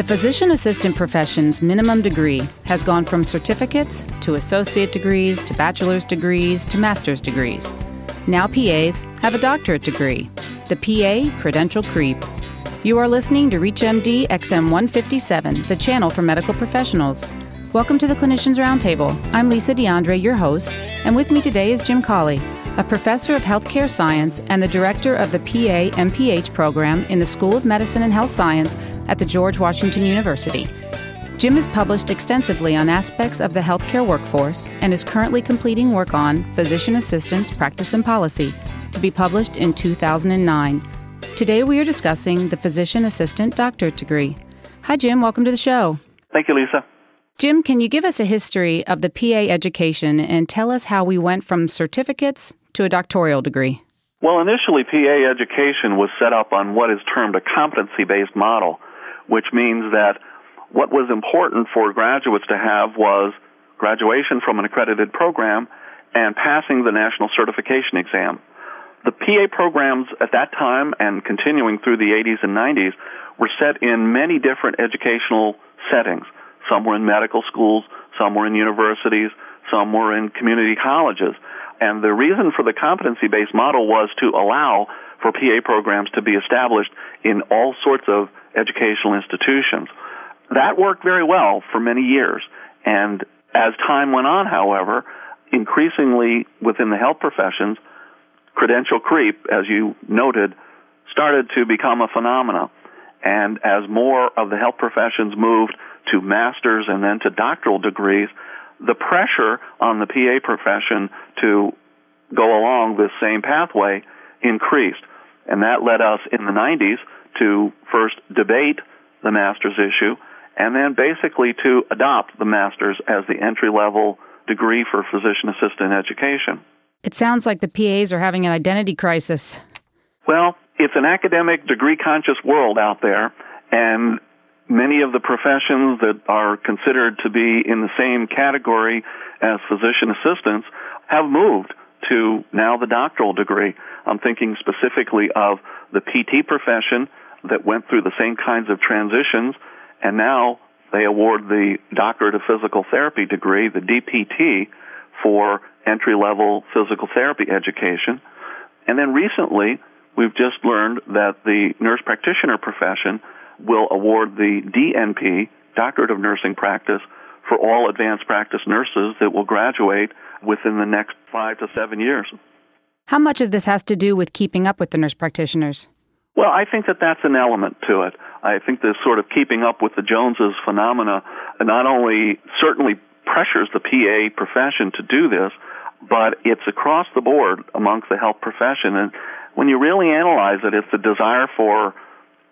The physician assistant profession's minimum degree has gone from certificates to associate degrees to bachelor's degrees to master's degrees. Now PAs have a doctorate degree, the PA Credential Creep. You are listening to ReachMD XM 157, the channel for medical professionals. Welcome to the Clinicians Roundtable. I'm Lisa DeAndre, your host, and with me today is Jim Cawley, a professor of healthcare science and the director of the PA MPH program in the School of Medicine and Health Science at the George Washington University. Jim has published extensively on aspects of the healthcare workforce and is currently completing work on physician assistants, practice and policy to be published in 2009. Today we are discussing the physician assistant doctorate degree. Hi, Jim. Welcome to the show. Thank you, Lisa. Jim, can you give us a history of the PA education and tell us how we went from certificates to a doctoral degree? Well, initially, PA education was set up on what is termed a competency based model, which means that what was important for graduates to have was graduation from an accredited program and passing the national certification exam. The PA programs at that time and continuing through the 80s and 90s were set in many different educational settings. Some were in medical schools, some were in universities, some were in community colleges. And the reason for the competency based model was to allow for PA programs to be established in all sorts of educational institutions. That worked very well for many years. And as time went on, however, increasingly within the health professions, credential creep, as you noted, started to become a phenomena. And as more of the health professions moved to master's and then to doctoral degrees, the pressure on the PA profession to go along this same pathway increased. And that led us in the 90s to first debate the master's issue and then basically to adopt the master's as the entry level degree for physician assistant education. It sounds like the PAs are having an identity crisis. Well, it's an academic degree conscious world out there, and many of the professions that are considered to be in the same category as physician assistants have moved to now the doctoral degree. I'm thinking specifically of the PT profession that went through the same kinds of transitions, and now they award the Doctorate of Physical Therapy degree, the DPT, for entry level physical therapy education. And then recently, we've just learned that the nurse practitioner profession will award the DNP, Doctorate of Nursing Practice, for all advanced practice nurses that will graduate within the next five to seven years. How much of this has to do with keeping up with the nurse practitioners? Well, I think that that's an element to it. I think this sort of keeping up with the Joneses phenomena not only certainly pressures the PA profession to do this, but it's across the board amongst the health profession. And when you really analyze it, it's the desire for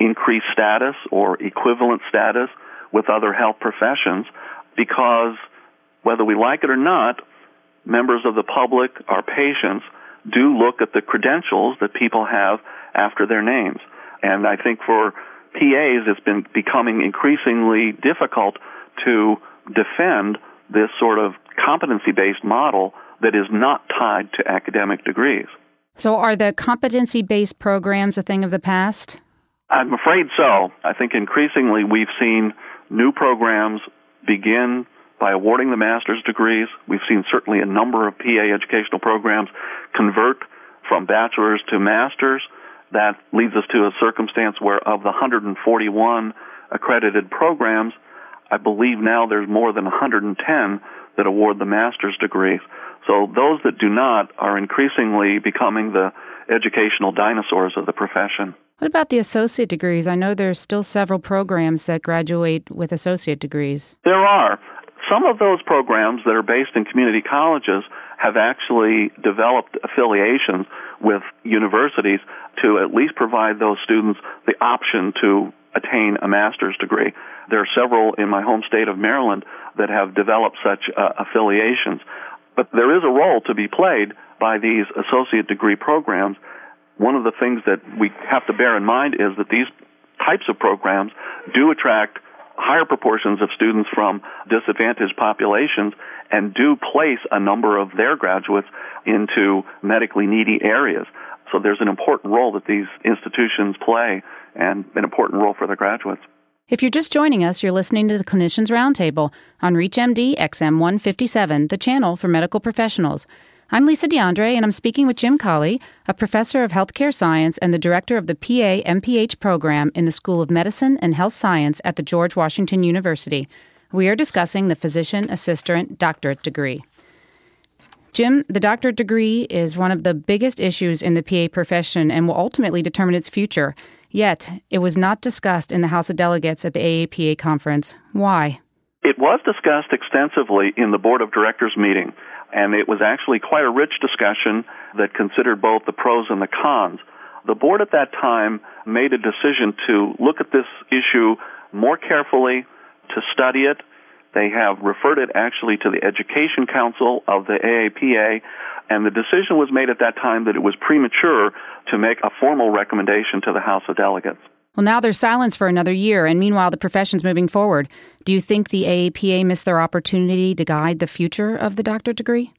increased status or equivalent status with other health professions because whether we like it or not, members of the public, our patients, do look at the credentials that people have after their names. And I think for PAs, it's been becoming increasingly difficult to defend this sort of competency based model that is not tied to academic degrees. So, are the competency based programs a thing of the past? I'm afraid so. I think increasingly we've seen new programs begin by awarding the master's degrees. We've seen certainly a number of PA educational programs convert from bachelor's to master's. That leads us to a circumstance where of the 141 accredited programs, I believe now there's more than 110 that award the master's degrees. So those that do not are increasingly becoming the educational dinosaurs of the profession. What about the associate degrees? I know there's still several programs that graduate with associate degrees. There are. Some of those programs that are based in community colleges have actually developed affiliations with universities to at least provide those students the option to attain a master's degree. There are several in my home state of Maryland that have developed such uh, affiliations. But there is a role to be played by these associate degree programs. One of the things that we have to bear in mind is that these types of programs do attract higher proportions of students from disadvantaged populations and do place a number of their graduates into medically needy areas. So there's an important role that these institutions play and an important role for their graduates. If you're just joining us, you're listening to the Clinicians Roundtable on ReachMD XM 157, the channel for medical professionals. I'm Lisa DeAndre, and I'm speaking with Jim Cawley, a professor of healthcare science and the director of the PA MPH program in the School of Medicine and Health Science at the George Washington University. We are discussing the physician assistant doctorate degree. Jim, the doctorate degree is one of the biggest issues in the PA profession and will ultimately determine its future. Yet, it was not discussed in the House of Delegates at the AAPA conference. Why? It was discussed extensively in the Board of Directors meeting and it was actually quite a rich discussion that considered both the pros and the cons. The board at that time made a decision to look at this issue more carefully, to study it. They have referred it actually to the Education Council of the AAPA, and the decision was made at that time that it was premature to make a formal recommendation to the House of Delegates. Well, now there's silence for another year, and meanwhile, the profession's moving forward. Do you think the AAPA missed their opportunity to guide the future of the doctorate degree?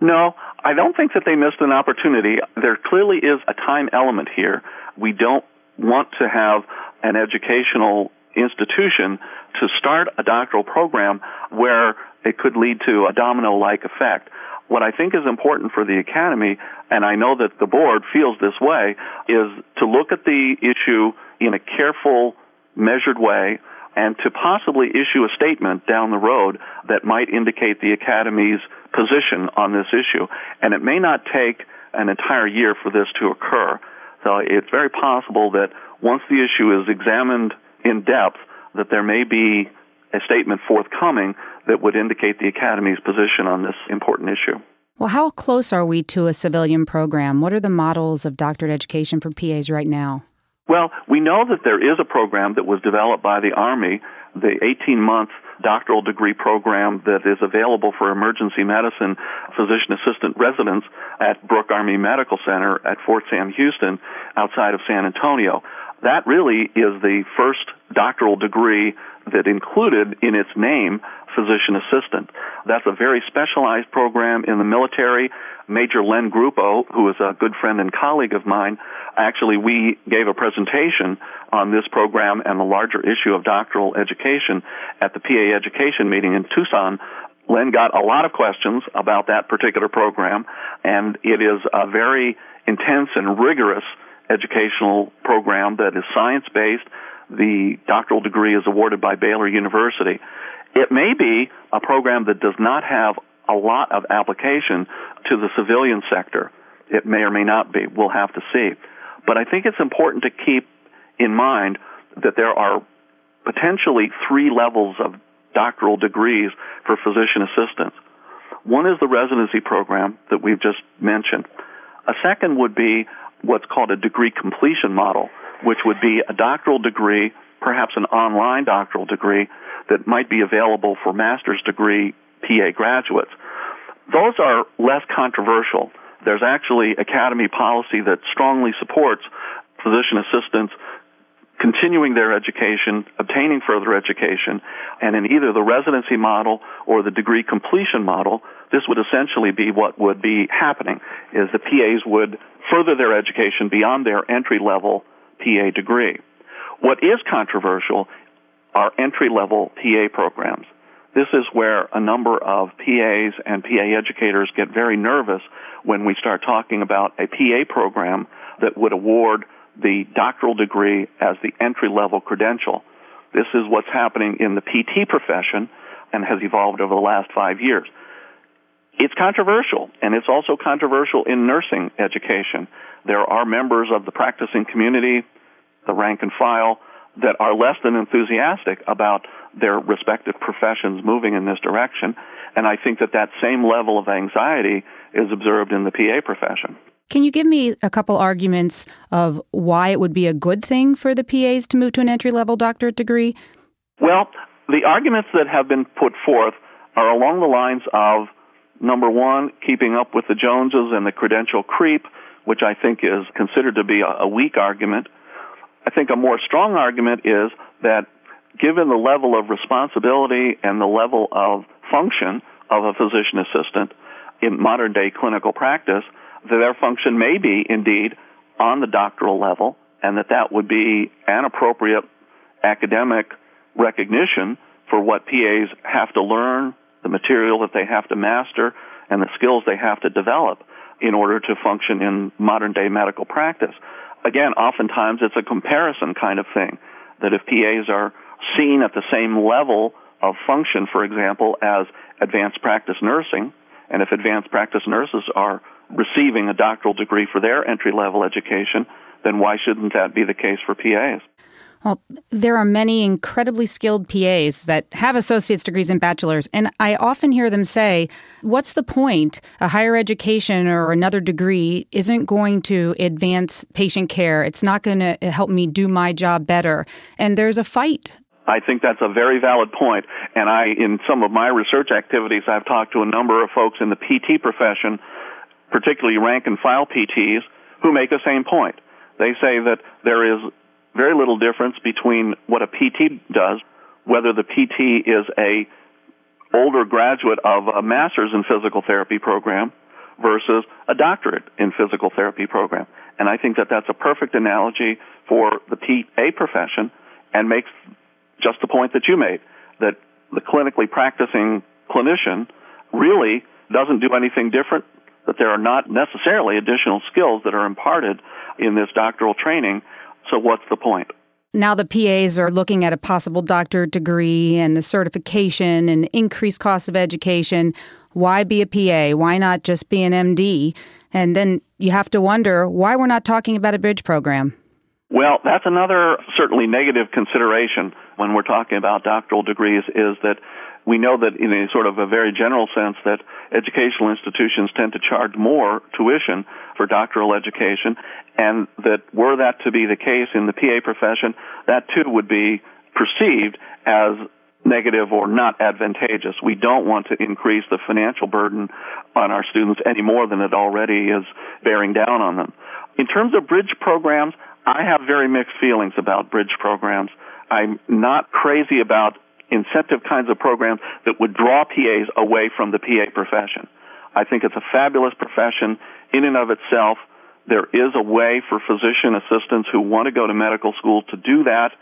No, I don't think that they missed an opportunity. There clearly is a time element here. We don't want to have an educational institution to start a doctoral program where it could lead to a domino like effect. What I think is important for the Academy, and I know that the board feels this way, is to look at the issue in a careful, measured way and to possibly issue a statement down the road that might indicate the Academy's position on this issue. And it may not take an entire year for this to occur. So it's very possible that once the issue is examined in depth, that there may be a statement forthcoming that would indicate the Academy's position on this important issue. Well, how close are we to a civilian program? What are the models of doctorate education for PAs right now? Well, we know that there is a program that was developed by the Army, the 18 month doctoral degree program that is available for emergency medicine physician assistant residents at Brooke Army Medical Center at Fort Sam Houston outside of San Antonio. That really is the first doctoral degree that included in its name physician assistant. That's a very specialized program in the military. Major Len Grupo, who is a good friend and colleague of mine, actually we gave a presentation on this program and the larger issue of doctoral education at the PA education meeting in Tucson Len got a lot of questions about that particular program, and it is a very intense and rigorous educational program that is science based. The doctoral degree is awarded by Baylor University. It may be a program that does not have a lot of application to the civilian sector. It may or may not be. We'll have to see. But I think it's important to keep in mind that there are potentially three levels of doctoral degrees for physician assistants. One is the residency program that we've just mentioned. A second would be what's called a degree completion model, which would be a doctoral degree, perhaps an online doctoral degree, that might be available for master's degree PA graduates. Those are less controversial. There's actually academy policy that strongly supports physician assistants continuing their education, obtaining further education, and in either the residency model or the degree completion model, this would essentially be what would be happening is the PAs would further their education beyond their entry level PA degree. What is controversial are entry level PA programs. This is where a number of PAs and PA educators get very nervous when we start talking about a PA program that would award the doctoral degree as the entry level credential. This is what's happening in the PT profession and has evolved over the last five years. It's controversial, and it's also controversial in nursing education. There are members of the practicing community, the rank and file, that are less than enthusiastic about their respective professions moving in this direction. And I think that that same level of anxiety is observed in the PA profession. Can you give me a couple arguments of why it would be a good thing for the PAs to move to an entry level doctorate degree? Well, the arguments that have been put forth are along the lines of number one, keeping up with the Joneses and the credential creep, which I think is considered to be a, weak argument. I think a more strong argument is that given the level of responsibility and the level of function of a physician assistant in modern day clinical practice, that their function may be indeed on the doctoral level and that that would be an appropriate academic recognition for what PAs have to learn, the material that they have to master, and the skills they have to develop in order to function in modern day medical practice. Again, oftentimes it's a comparison kind of thing that if PAs are seen at the same level of function, for example, as advanced practice nursing, and if advanced practice nurses are receiving a doctoral degree for their entry level education, then why shouldn't that be the case for PAs? Well, there are many incredibly skilled PAs that have associate's degrees and bachelor's, and I often hear them say, What's the point? A higher education or another degree isn't going to advance patient care. It's not going to help me do my job better. And there's a fight I think that's a very valid point. And I, in some of my research activities, I've talked to a number of folks in the PT profession, particularly rank and file PTs, who make the same point. They say that there is very little difference between what a PT does, whether the PT is a older graduate of a master's in physical therapy program versus a doctorate in physical therapy program. And I think that that's a perfect analogy for the PA profession and makes just the point that you made that the clinically practicing clinician really doesn't do anything different, that there are not necessarily additional skills that are imparted in this doctoral training. So, what's the point? Now, the PAs are looking at a possible doctorate degree and the certification and increased cost of education. Why be a PA? Why not just be an MD? And then you have to wonder why we're not talking about a bridge program. Well, that's another certainly negative consideration when we're talking about doctoral degrees is that we know that in a sort of a very general sense that educational institutions tend to charge more tuition for doctoral education and that were that to be the case in the PA profession, that too would be perceived as negative or not advantageous. We don't want to increase the financial burden on our students any more than it already is bearing down on them. In terms of bridge programs, I have very mixed feelings about bridge programs. I'm not crazy about incentive kinds of programs that would draw PAs away from the PA profession. I think it's a fabulous profession in and of itself. There is a way for physician assistants who want to go to medical school to do that,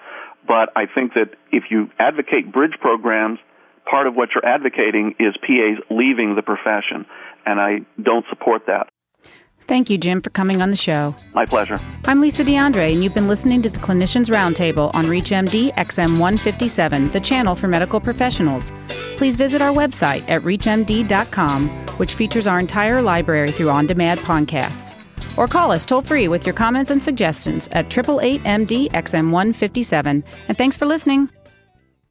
but I think that if you advocate bridge programs, part of what you're advocating is PAs leaving the profession, and I don't support that. Thank you, Jim, for coming on the show. My pleasure. I'm Lisa DeAndre, and you've been listening to the Clinicians Roundtable on ReachMD XM 157, the channel for medical professionals. Please visit our website at reachmd.com, which features our entire library through on demand podcasts. Or call us toll free with your comments and suggestions at 888 MD XM 157. And thanks for listening.